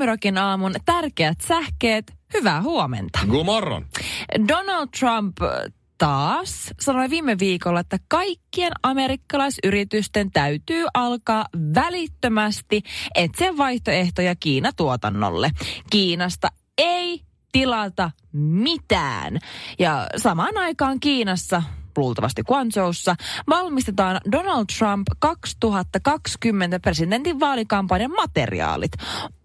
Suomirokin aamun tärkeät sähkeet. Hyvää huomenta. God morgon. Donald Trump taas sanoi viime viikolla, että kaikkien amerikkalaisyritysten täytyy alkaa välittömästi etsiä vaihtoehtoja Kiina-tuotannolle. Kiinasta ei tilata mitään. Ja samaan aikaan Kiinassa luultavasti Guangzhoussa, valmistetaan Donald Trump 2020 presidentin vaalikampanjan materiaalit,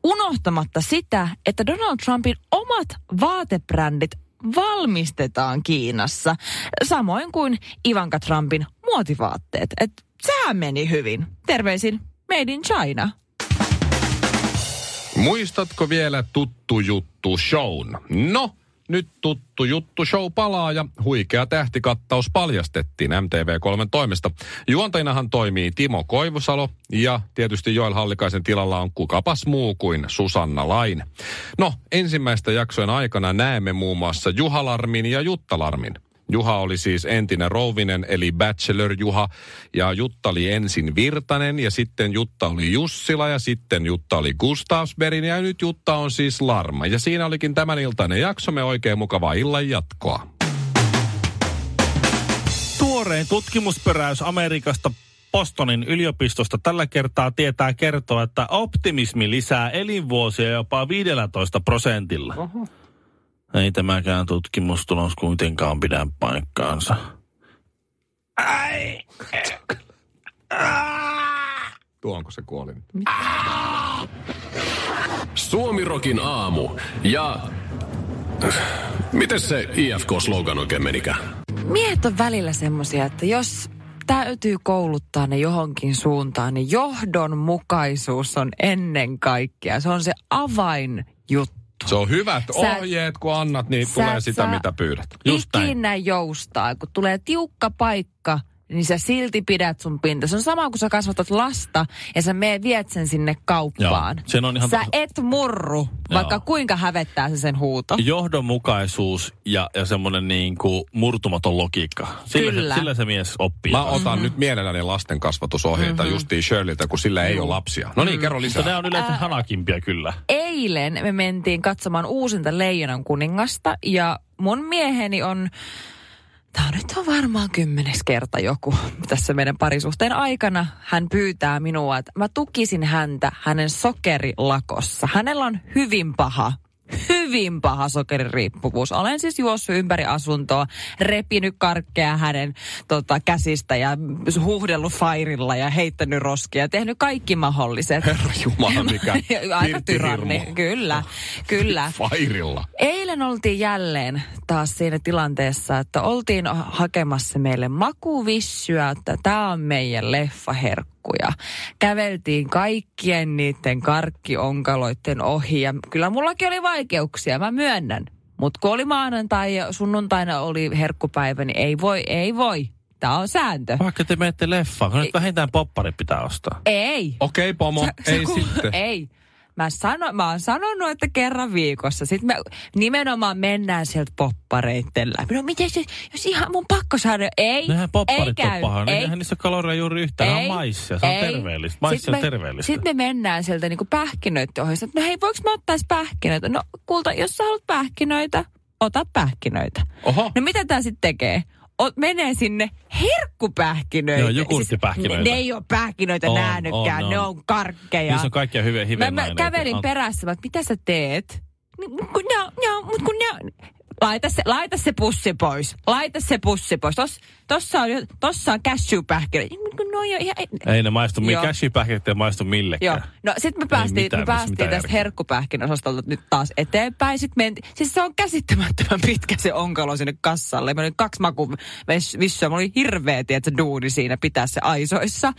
unohtamatta sitä, että Donald Trumpin omat vaatebrändit valmistetaan Kiinassa, samoin kuin Ivanka Trumpin muotivaatteet. Et sehän meni hyvin. Terveisin Made in China. Muistatko vielä tuttu juttu shown? No, nyt tuttu juttu show palaa ja huikea tähtikattaus paljastettiin MTV3 toimesta. Juontajinahan toimii Timo Koivusalo ja tietysti Joel Hallikaisen tilalla on kukapas muu kuin Susanna Lain. No, ensimmäistä jaksojen aikana näemme muun muassa Juha Larmin ja Jutta Larmin. Juha oli siis entinen rouvinen, eli Bachelor Juha, ja Jutta oli ensin Virtanen, ja sitten Jutta oli Jussila, ja sitten Jutta oli Gustavsberin, ja nyt Jutta on siis Larma. Ja siinä olikin tämän iltainen jaksomme oikein mukavaa illan jatkoa. Tuorein tutkimusperäys Amerikasta Bostonin yliopistosta tällä kertaa tietää kertoa, että optimismi lisää elinvuosia jopa 15 prosentilla. Oho. Ei tämäkään tutkimustulos kuitenkaan pidä paikkaansa. Ai! Tuonko se kuoli? Suomirokin aamu ja... Miten se IFK-slogan oikein menikään? Miehet on välillä semmosia, että jos täytyy kouluttaa ne johonkin suuntaan, niin johdonmukaisuus on ennen kaikkea. Se on se avainjuttu se on hyvät sä, ohjeet, kun annat, niin tulee sitä, mitä pyydät. Just ikinä näin. joustaa. Kun tulee tiukka paikka, niin sä silti pidät sun pinta. Se on sama kuin sä kasvatat lasta ja sä me viet sen sinne kauppaan. Joo, sen on ihan sä et murru, Joo. vaikka kuinka hävettää se sen huuto. Johdonmukaisuus ja, ja semmoinen niin kuin murtumaton logiikka. Sillä, Kyllä. Se, sillä se mies oppii. Mä otan mm-hmm. nyt mielelläni lasten kasvatusohjeita mm-hmm. justiin Shirleyltä, kun sillä ei ole lapsia. No niin, mm. kerro lisää. Mutta ne on yleensä äh, hanakimpia kyllä. Eilen me mentiin katsomaan uusinta Leijonan kuningasta ja mun mieheni on Tämä nyt on varmaan kymmenes kerta joku tässä meidän parisuhteen aikana. Hän pyytää minua, että mä tukisin häntä hänen sokerilakossa. Hänellä on hyvin paha hyvin paha sokeririippuvuus. Olen siis juossut ympäri asuntoa, repinyt karkkea hänen tota, käsistä ja huuhdellut fairilla ja heittänyt roskia ja tehnyt kaikki mahdolliset. Herra Jumala, mikä Aika tyranni, kyllä, kyllä. Fairilla. Eilen oltiin jälleen taas siinä tilanteessa, että oltiin hakemassa meille makuvissyä, että tämä on meidän leffaherkku herkkuja. Käveltiin kaikkien niiden karkkionkaloiden ohi ja kyllä mullakin oli vaikeuksia, mä myönnän. Mutta kun oli maanantai ja sunnuntaina oli herkkupäivä, niin ei voi, ei voi. Tämä on sääntö. Vaikka te menette leffaan, kun nyt vähintään poppari pitää ostaa. Ei. Okei, okay, pomo, sä, ei sä, sitten. Ei. Mä, sano, mä oon sanonut, että kerran viikossa. Sitten me nimenomaan mennään sieltä poppareitten läpi. No miten se, jos ihan mun pakko saada, ei, Nehän popparit ei käy. paha. Ei. Nehän niissä kaloreja juuri yhtään. Ei, on maissia, se on ei. terveellistä. Maissia on terveellistä. Sitten me mennään sieltä niinku pähkinöiden ohi. No hei, voiko mä ottaa pähkinöitä? No kulta, jos sä haluat pähkinöitä, ota pähkinöitä. Oho. No mitä tää sitten tekee? O, menee sinne herkkupähkinöitä. Joo, jukurttipähkinöitä. Siis, ne, ne ei ole pähkinöitä on, nähnytkään, on, on. ne on karkkeja. Niissä on kaikkia hyviä Mä, mä kävelin on. perässä, että mitä sä teet? Kun ne, ne, mutta kun ne, laita se, laita se pussi pois. Laita se pussi pois. Tos, tossa on, tossa on cashewpähkinä. No jo ihan... Ei ne maistu, Joo. cashew-pähkit ei maistu millekään. Joo. No sit me päästiin, mitään- me päästiin mitään tästä järkeä. herkkupähkinä-osastolta nyt taas eteenpäin. Sitten menti, siis se on käsittämättömän pitkä se onkalo sinne kassalle. Mä olin kaksi maku vissyä. Mä olin hirveä, tiedätkö, duuni siinä pitää se aisoissa.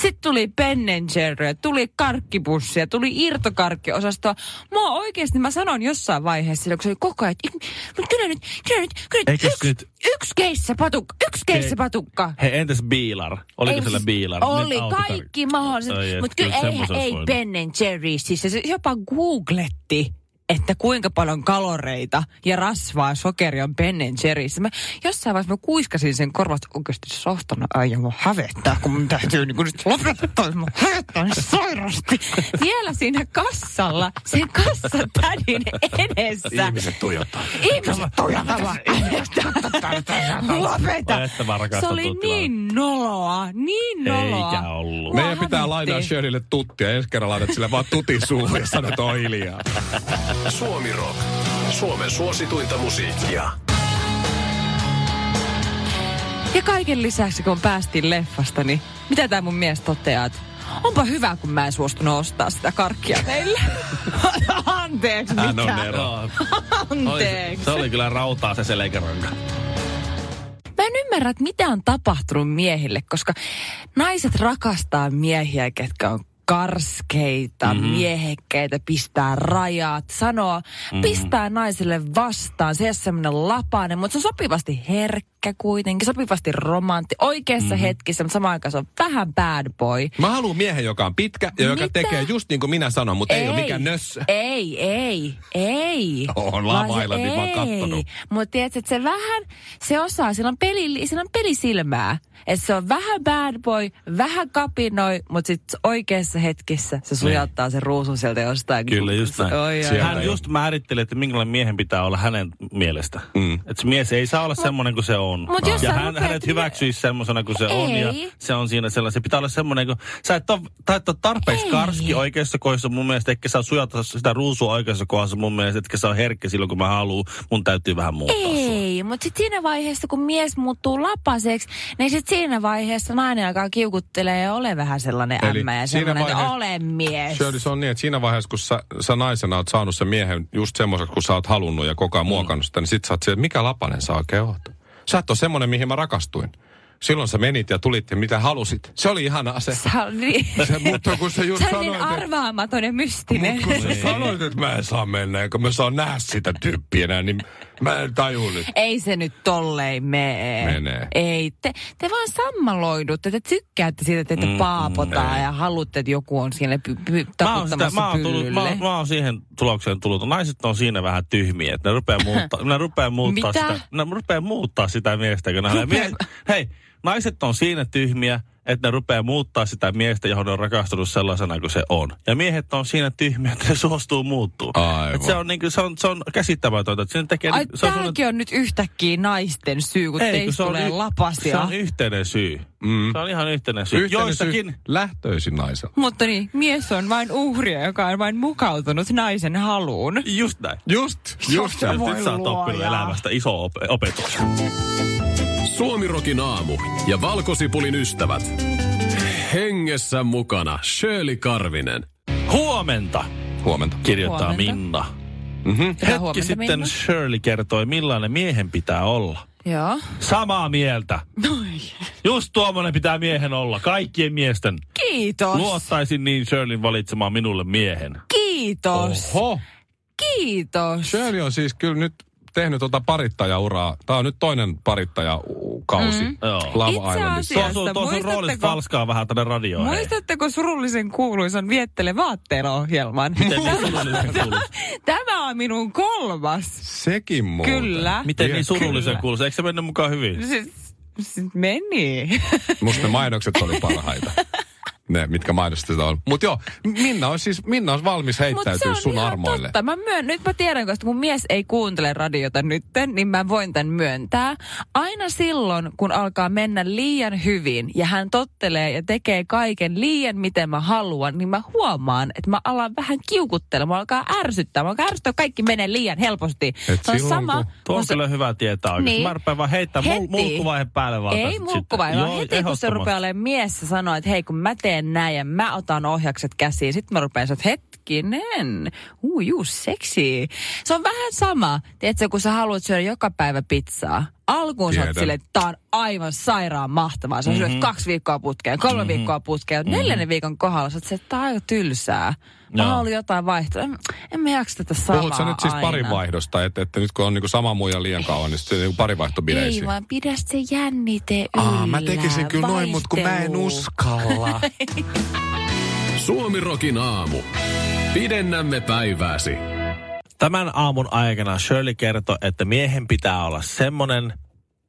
Sitten tuli Ben Jerryä, tuli karkkipussia, tuli irtokarkkiosastoa. Mä oikeasti, mä sanon jossain vaiheessa, kun se oli koko ajan, että "Mut kyllä nyt, kyllä nyt, kyllä nyt, yksi, nyt- yksi keissapatukka, yksi keissapatukka. Hei, entäs Biilar? Oliko Ei, siellä siis Biilar? Oli, Niin autokar- kaikki mahdolliset. Mutta kyllä kyllä ei, ei. Ben Jerry's. Siis se jopa googletti, että kuinka paljon kaloreita ja rasvaa ja sokeria on Ben Jerry's. Mä jossain vaiheessa mä kuiskasin sen korvat, että oikeasti sahtana äijä mua hävettää, kun mun täytyy niin nyt lopettaa, että mua hävettää niin sairasti. Vielä siinä kassalla, sen kassatädin edessä. Ihmiset tuijottaa. Ihmiset tuijottavat. Lopeta. Mä Se oli niin noloa, niin noloa. Eikä ollut. Meidän pitää lainaa Shirleylle tuttia. Ensi kerran laitat sille vaan tutin suuhun ja sanot, että on hiljaa. Suomi Rock. Suomen suosituinta musiikkia. Ja kaiken lisäksi, kun päästiin leffasta, niin mitä tämä mun mies toteaa, että onpa hyvä, kun mä en suostunut ostaa sitä karkkia teille. Anteeksi, Hän on mitä? ero. Joo. Anteeksi. Se oli kyllä rautaa se selkäranka. Mä en ymmärrä, että mitä on tapahtunut miehille, koska naiset rakastaa miehiä, ketkä on karskeita, mm-hmm. miehekkeitä, pistää rajat, sanoo, mm-hmm. pistää naiselle vastaan. Se ei ole semmoinen lapainen, mutta se on sopivasti herkkä kuitenkin, sopivasti romantti, oikeassa mm-hmm. hetkessä, mutta samaan aikaan se on vähän bad boy. Mä haluan miehen, joka on pitkä ja joka Mitä? tekee just niin kuin minä sanon, mutta ei, ole mikään nössö. Ei, ei, ei. On lavailla, niin mä oon kattonut. Mutta tiedätkö, että se vähän, se osaa, sillä on, peli, sillä on pelisilmää. Että se on vähän bad boy, vähän kapinoi, mutta sitten oikeassa hetkessä se sujauttaa sen ruusun sieltä jostain. Kyllä, just näin. Oi, oi, Hän just määritteli, että minkälainen miehen pitää olla hänen mielestä. Mm. Että se mies ei saa olla semmoinen kuin se on. Mut jos ja hän, hänet hyväksyisi semmoisena kuin se on. Ja Ei. se on siinä sellainen. Se pitää olla semmoinen kuin... Sä et ole, tai et ole tarpeeksi Ei. karski oikeassa kohdassa mun mielestä. Etkä saa sujata sitä ruusua oikeassa kohdassa mun mielestä. Etkä saa herkkä silloin, kun mä haluan. Mun täytyy vähän muuttaa sua. Ei, mutta sitten siinä vaiheessa, kun mies muuttuu lapaseksi, niin sitten siinä vaiheessa nainen alkaa kiukuttelee ja ole vähän sellainen Eli ämmä ja siinä semmoinen, että vaiheessa- ole mies. Shirley, se on niin, että siinä vaiheessa, kun sä, sä naisena oot saanut sen miehen just semmoiseksi, kun sä oot halunnut ja koko ajan muokannut sitä, niin sit sä oot siellä, että mikä lapanen sä oikein oot? Sä et ole semmoinen, mihin mä rakastuin. Silloin sä menit ja tulit ja mitä halusit. Se oli ihana se. Sä on niin, se mutta kun sä just sä niin sanoit, että, arvaamaton ja mystinen. mut kun sä sanoit, että mä en saa mennä, eikä mä saa nähdä sitä tyyppiä enää, niin mä en taju nyt. Ei se nyt tolleen mene. Menee. Ei, te, te vaan sammaloidutte, te tykkäätte siitä, että te mm, paapotaan ja haluatte, että joku on siellä py, py, Mä oon, sitä, taputtamassa mä, oon tullut, mä, mä oon siihen tulokseen tullut. Naiset on siinä vähän tyhmiä, että ne rupeaa muuttaa, ne rupeaa muuttaa Mitä? sitä, ne rupeaa muuttaa sitä miestä. Kun ne hei, naiset on siinä tyhmiä, että ne rupeaa muuttaa sitä miestä, johon ne on rakastunut sellaisena kuin se on. Ja miehet on siinä tyhmiä, että ne suostuu muuttuu. Et se, on, niinku, se, on, se on käsittämätöntä. että Se tekee, Ai, se on tämäkin on nyt yhtäkkiä naisten syy, kun ei, kun teistä se on, tulee y- lapasia. se on yhteinen syy. Mm. Se on ihan yhteinen syy. Yhteinen Joissakin, syy lähtöisin naisella. Mutta niin, mies on vain uhria, joka on vain mukautunut naisen haluun. just näin. Just, just. Voi Nyt sä oot oppinut elämästä iso op- opetuksen. Suomirokin aamu ja valkosipulin ystävät. Hengessä mukana Shirley Karvinen. Huomenta, Huomenta. kirjoittaa Huomenta. Minna. Mm-hmm. Hetki huomenta, sitten Minna. Shirley kertoi, millainen miehen pitää olla. Joo. Samaa mieltä. Just tuommoinen pitää miehen olla. Kaikkien miesten. Kiitos. Luottaisin niin Shirleyn valitsemaan minulle miehen. Kiitos. Oho. Kiitos. Shirley on siis kyllä nyt tehnyt tuota parittajauraa. Tämä on nyt toinen parittajakaukausi mm. Joo. Love Itse Islandissa. asiassa- Tuo sun, tuo sun roolista falskaa vähän tänne radioon. hei. Muistatteko surullisen kuuluisan Viettele vaatteella ohjelman? Niin? Tämä on minun kolmas. Sekin muuten. Kyllä. Miten niin surullisen kuuluu? Eikö se mennyt mukaan hyvin? Siis, siis meni. Musta ne mainokset oli parhaita. ne, mitkä mainostetaan on. Mutta joo, Minna on siis Minna on valmis Mut se heittäytyä on sun ihan armoille. Totta. Mä myön, nyt mä tiedän, koska mun mies ei kuuntele radiota nytten, niin mä voin tämän myöntää. Aina silloin, kun alkaa mennä liian hyvin ja hän tottelee ja tekee kaiken liian miten mä haluan, niin mä huomaan, että mä alan vähän kiukuttelemaan, alkaa ärsyttää. Mä alkaa ärsyttää, kaikki menee liian helposti. Et se on silloin, sama. kun- Tuo on kun se- kyllä hyvä tietää oikeasti. Niin. Mä rupean vaan mul- Heti. mulkkuvaihe päälle vaan. Ei mulkkuvaihe, vaan heti kun se rupeaa olemaan mies ja sanoo, että hei kun mä teen näin ja mä otan ohjakset käsiin. Sitten mä rupean että hetkinen, uu juu seksi. Se on vähän sama, tiedätkö, kun sä haluat syödä joka päivä pizzaa. Alkuun sä silleen, että tää on aivan sairaan mahtavaa. Sä mm-hmm. syöt kaksi viikkoa putkeen, kolme mm-hmm. viikkoa putkeen. Mm-hmm. Neljännen viikon kohdalla sä että tää on aika tylsää. Mä Joo. haluan jotain vaihtoa. En, en mä jaksa tätä samaa Puhut sä nyt siis aina. parinvaihdosta, että, että nyt kun on niinku sama muija liian kauan, niin sitten niinku parivaihto bileisiin. Ei vaan pidä se jännite yllä. Aa, mä tekisin kyllä noin, mutta kun mä en Vaihtelu. uskalla. Suomi Rokin aamu. Pidennämme päivääsi. Tämän aamun aikana Shirley kertoi, että miehen pitää olla semmonen,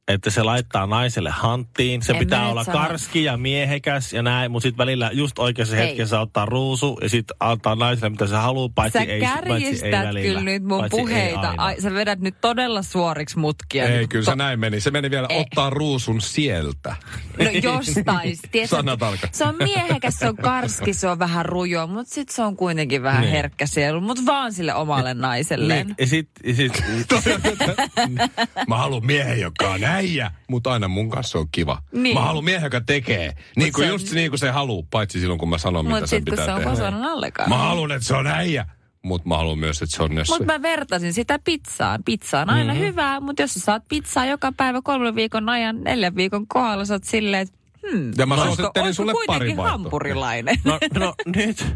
että se laittaa naiselle hanttiin. Se En pitää olla sano. karski ja miehekäs ja näin, mutta sitten välillä just oikeassa Ei. hetkessä ottaa ruusu ja sitten antaa naiselle mitä se haluaa, paitsi Sä ei, paitsi ei kärjistät välillä. kyllä nyt mun Paitsi puheita. Ai, sä vedät nyt todella suoriksi mutkia. Ei, nyt. kyllä se näin meni. Se meni vielä Ei. ottaa ruusun sieltä. No jostain. Tiedätkö, Sanat alkaa. se on miehekäs, se on karski, se on vähän rujo, mutta sitten se on kuitenkin vähän Niin. herkkä sielu, mutta vaan sille omalle naiselleen. Niin, ja sit, ja sit, Mä haluan miehen, joka on äijä, mutta aina mun kanssa on kiva. Niin. Mä haluan miehen, joka tekee. Niin kuin se on- just niin kuin se haluaa, paitsi silloin kun mä sanon, mitä Mutta sen sitten kun pitää se on tehdä. allekaan. Mä haluan, että se on äijä, mutta mä haluan myös, että se on. Mutta mä vertasin sitä pizzaan. Pizza on aina mm-hmm. hyvää, mutta jos sä saat pizzaa joka päivä kolmen viikon ajan, neljän viikon kohdalla, sä oot silleen, että hmm, Ja mä olisiko- olisiko sulle kuitenkin hampurilainen. no, no nyt,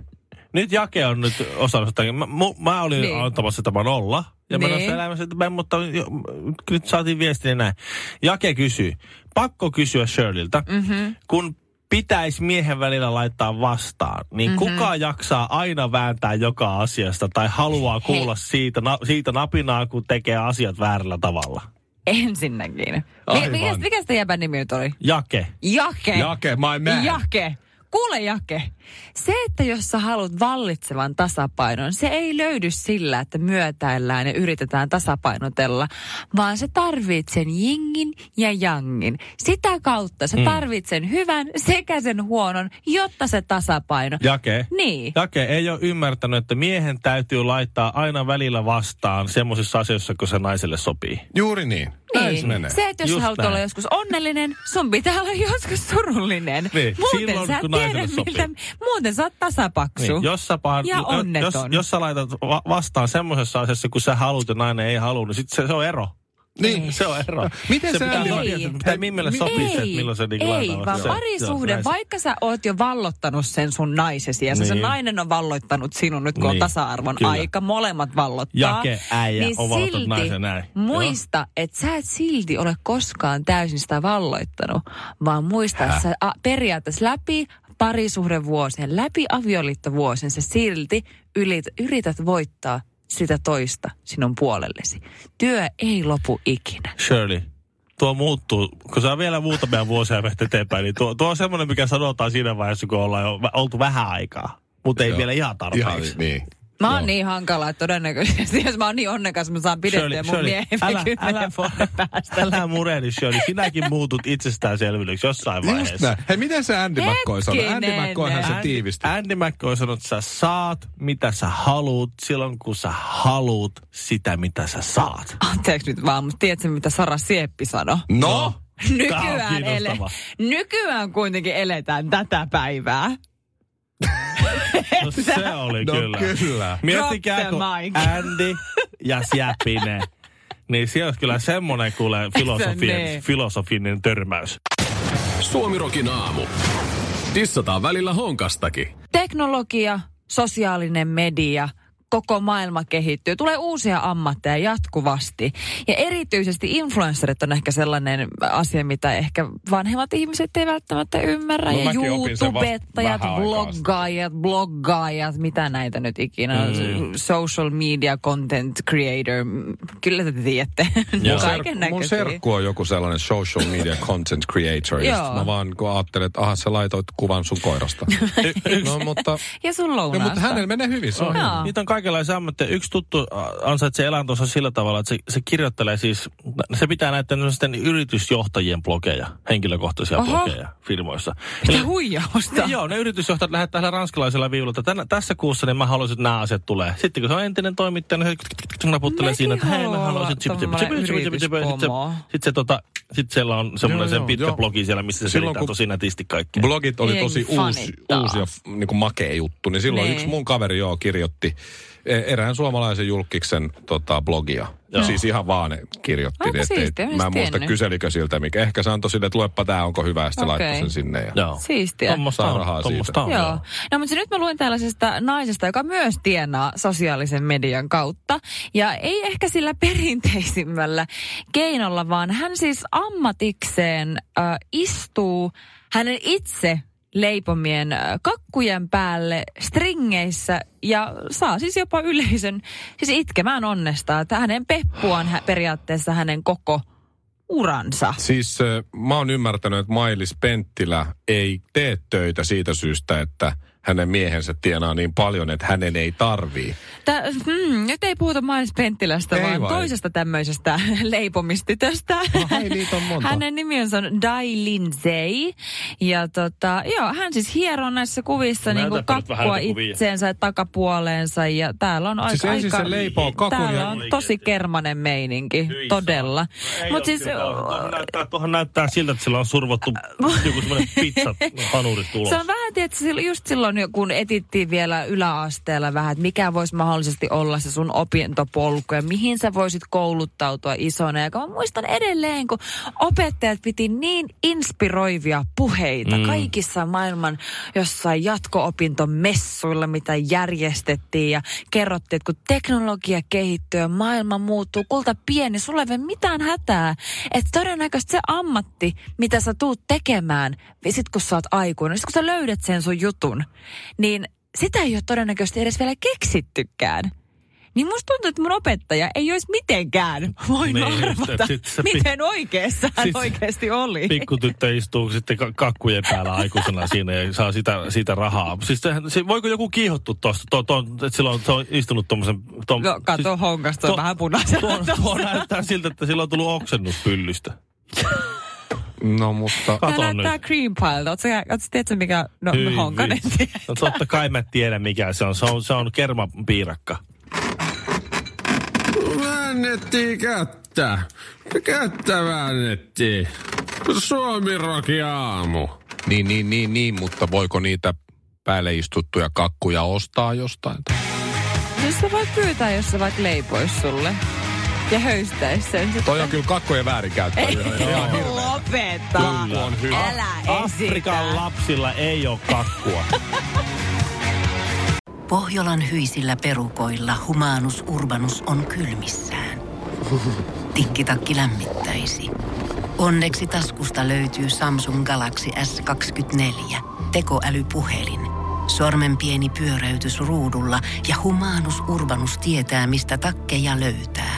nyt Jake on nyt osannut sitä. Mä, mä olin Niin. antamassa tämän olla. Ja Niin. mä niin. elämässä, että mä, mutta jo, nyt saatiin viestiä näin. Jake kysyy, pakko kysyä Shirleyltä, mm-hmm. kun pitäisi miehen välillä laittaa vastaan, niin mm-hmm. kuka jaksaa aina vääntää joka asiasta tai haluaa kuulla siitä, na, siitä napinaa, kun tekee asiat väärällä tavalla? Ensinnäkin. Aivan. Mi- mikä, mikä sitä jäbän nimi nyt oli? Jake. Jake. Jake, my man. Jake. Kuule Jake, se, että jos sä haluat vallitsevan tasapainon, se ei löydy sillä, että myötäillään ja yritetään tasapainotella, vaan se tarvit sen jingin ja jangin. Sitä kautta sä tarvit sen hyvän sekä sen huonon, jotta se tasapaino. Jake. Niin. Jake ei ole ymmärtänyt, että miehen täytyy laittaa aina välillä vastaan semmoisissa asioissa, kun se naiselle sopii. Juuri niin. Näin se menee. Se, että jos Just haluat näin. olla joskus onnellinen, sun pitää olla joskus surullinen. Niin, muuten silloin, sä et kun tiedä, naiselle sopii. Muuten sä oot tasapaksu. Niin, jos, sä pahan, Ja jos, onneton. jos sä laitat va- vastaan semmoisessa asiassa, kun sä haluat ja nainen ei halua, niin sit se, se on ero. Niin. Se on ero. Miten se sä pitää, sopia, Ei. se pitää Mimmelle Mi- sopii se, että ei, milloin se niin ei, vaan se- parisuhde, joo, se- vaikka sä oot jo vallottanut sen sun naisesi ja se, se Niin. nainen on valloittanut sinun nyt, kun on Niin, tasa-arvon kyllä. aika, molemmat vallottaa. Jake, äijä, niin on vallottanut silti naisen näin. Muista, että sä et silti ole koskaan täysin sitä valloittanut, vaan muista, että sä a, periaatteessa läpi parisuhdevuosien, läpi avioliittovuosien sä silti ylit, yrität voittaa sitä toista sinun puolellesi. Työ ei lopu ikinä. Shirley, tuo muuttuu, kun sä vielä muutamia vuosia menet eteenpäin, niin tuo, tuo on semmoinen, mikä sanotaan siinä vaiheessa, kun ollaan jo oltu vähän aikaa. Mutta ei Joo. vielä ihan tarpeeksi. Ihan niin. Mä oon Joo. niin hankala, että todennäköisesti, jos mä oon niin onnekas, mä saan pidettyä mun miehen älä, älä, vuoden päästä. älä murehdi, Shirley. Sinäkin muutut itsestäänselvyydeksi jossain Just vaiheessa. näin. Hei, miten se Andy McCoy sanoi? Andy. McCoyhan se Andy- tiivisti. Andy McCoy sanoi, että sä saat, mitä sä haluut, silloin kun sä haluut sitä, mitä sä saat. Anteeksi nyt vaan, mutta tiedätkö mitä Sara Sieppi sanoi? No! On Nykyään, ele, nykyään kuitenkin eletään tätä päivää. No se oli No kyllä. kyllä. Miettikää, kun. Andy ja Sjäpinen, niin siellä olisi kyllä semmoinen kuule filosofinen, filosofinen törmäys. Suomi Rokin aamu. Dissataan välillä honkastakin. Teknologia, sosiaalinen media, koko maailma kehittyy. Tulee uusia ammatteja jatkuvasti. Ja erityisesti influencerit on ehkä sellainen asia, mitä ehkä vanhemmat ihmiset ei välttämättä ymmärrä. No ja YouTubettajat, bloggaajat, bloggaajat, mitä näitä nyt ikinä. Mm. Social media content creator. Kyllä te tiedätte. Mun, Kaiken serk- mun serkku on joku sellainen social media content creator. ja mä vaan kun ajattelin, että aha, sä laitoit kuvan sun koirasta. no, mutta, Ja sun no, lounaasta. mutta hänellä menee hyvin, se on hyvä. Niitä on kaikenlaisia ammatteja. Yksi tuttu äh, ansaitsee elantonsa sillä tavalla, että se, se kirjoittelee siis, se pitää näiden yritysjohtajien blogeja, henkilökohtaisia Oho. blogeja firmoissa. Mitä huijausta? Niin joo, ne yritysjohtajat lähettää tällä ranskalaisella viivulla, että tässä kuussa niin mä haluaisin, että nämä asiat tulee. Sitten kun se on entinen toimittaja, niin se naputtelee siinä, että hei mä haluaisin... Sitten se, tota, sit siellä on semmoinen Joo, sen joo, pitkä joo. blogi siellä, missä se Silloin, selittää tosi nätisti kaikkea. Blogit oli tosi uusi, uusi ja f- niin kuin makea juttu, niin silloin Niin. yksi mun kaveri joo kirjoitti e- erään suomalaisen julkiksen tota, blogia. Joo. Siis ihan vaan ne kirjoitti. Aika ettei- siistiä, mä en muista tiennyt. kyselikö siltä, mikä ehkä se antoi sille, että luepa tää, onko hyvä, ja sitten laittoi sen sinne. Ja... Joo. Siistiä. Tommosta Saa on, rahaa tommosta siitä. on, Joo. joo. No mutta nyt mä luin tällaisesta naisesta, joka myös tienaa sosiaalisen median kautta. Ja ei ehkä sillä perinteisimmällä keinolla, vaan hän siis ammatikseen äh, istuu hänen itse leipomien äh, kakkujen päälle stringeissä ja saa siis jopa yleisön siis itkemään onnesta. Että hänen peppuaan hä- periaatteessa hänen koko uransa. Siis äh, mä oon ymmärtänyt, että Mailis Penttilä ei tee töitä siitä syystä, että hänen miehensä tienaa niin paljon, että hänen ei tarvii. Tää, hmm, nyt ei puhuta Miles Penttilästä, Ei vaan vai? toisesta tämmöisestä leipomistytöstä. Ai, niitä on monta. Hänen nimensä on Dai Lindsay. Ja tota, joo, hän siis hieroo näissä kuvissa niinku nyt vähän kakkua itseensä ja takapuoleensa. Ja täällä on Siis aika, ensin aika se leipoo kakun täällä ja- on tosi kermanen meininki, Hyi todella. Mutta siis... Tuohon näyttää, tuohon näyttää siltä, että sillä on survottu joku semmoinen pizza ulos. Se on vähän, tietysti, just silloin, kun etittiin vielä yläasteella vähän, että mikä voisi mahdollisesti olla se sun opintopolku ja mihin sä voisit kouluttautua isona. Ja mä muistan edelleen, kun opettajat piti niin inspiroivia puheita mm. kaikissa maailman jossain jatko-opintomessuilla, mitä järjestettiin ja kerrottiin, että kun teknologia kehittyy ja maailma muuttuu, kulta pieni, sulla ei ole mitään hätää. Että todennäköisesti se ammatti, mitä sä tuut tekemään, sit kun sä oot aikuinen, sit kun sä löydät sen sun jutun, niin sitä ei ole todennäköisesti edes vielä keksittykään. Niin musta tuntuu, että mun opettaja ei olisi mitenkään voinut Niin, arvata, sit se pi- miten oikeassa hän sit- oikeasti oli. Pikkutyttö istuu sitten ka- kakkujen päällä aikuisena siinä ja saa sitä, siitä rahaa. Siis sehän, se, voiko joku kiihottua tuosta, to, to, että sillä on, se on istunut tuommoisen... To, No, kato, honkasta on vähän punaisella. Tuo, tuo näyttää siltä, että sillä on tullut oksennus pyllystä. No mutta... Kato näyttää nyt. cream pile. Ootko, tiedätkö mikä, no Hyi honkanen tietää. No totta kai mä tiedän mikä se on. Se on, se on kermapiirakka. Väännettiin kättä. Kättä väännettiin. Suomi Roki aamu. Niin, niin, niin, niin, mutta voiko niitä päälle istuttuja kakkuja ostaa jostain? Jos sä voit pyytää, jos sä vaikka leipois sulle. Ja höystäis sen sitten. Toi on kyllä kakkojen väärinkäyttö. Ei, lopeta. Kakku on hyvä. Älä Afrikan esitä. lapsilla ei ole kakkua. Pohjolan hyisillä perukoilla humanus urbanus on kylmissään. Tikkitakki lämmittäisi. Onneksi taskusta löytyy Samsung Galaxy S24. Tekoälypuhelin. Sormen pieni pyöräytys ruudulla ja humanus urbanus tietää, mistä takkeja löytää.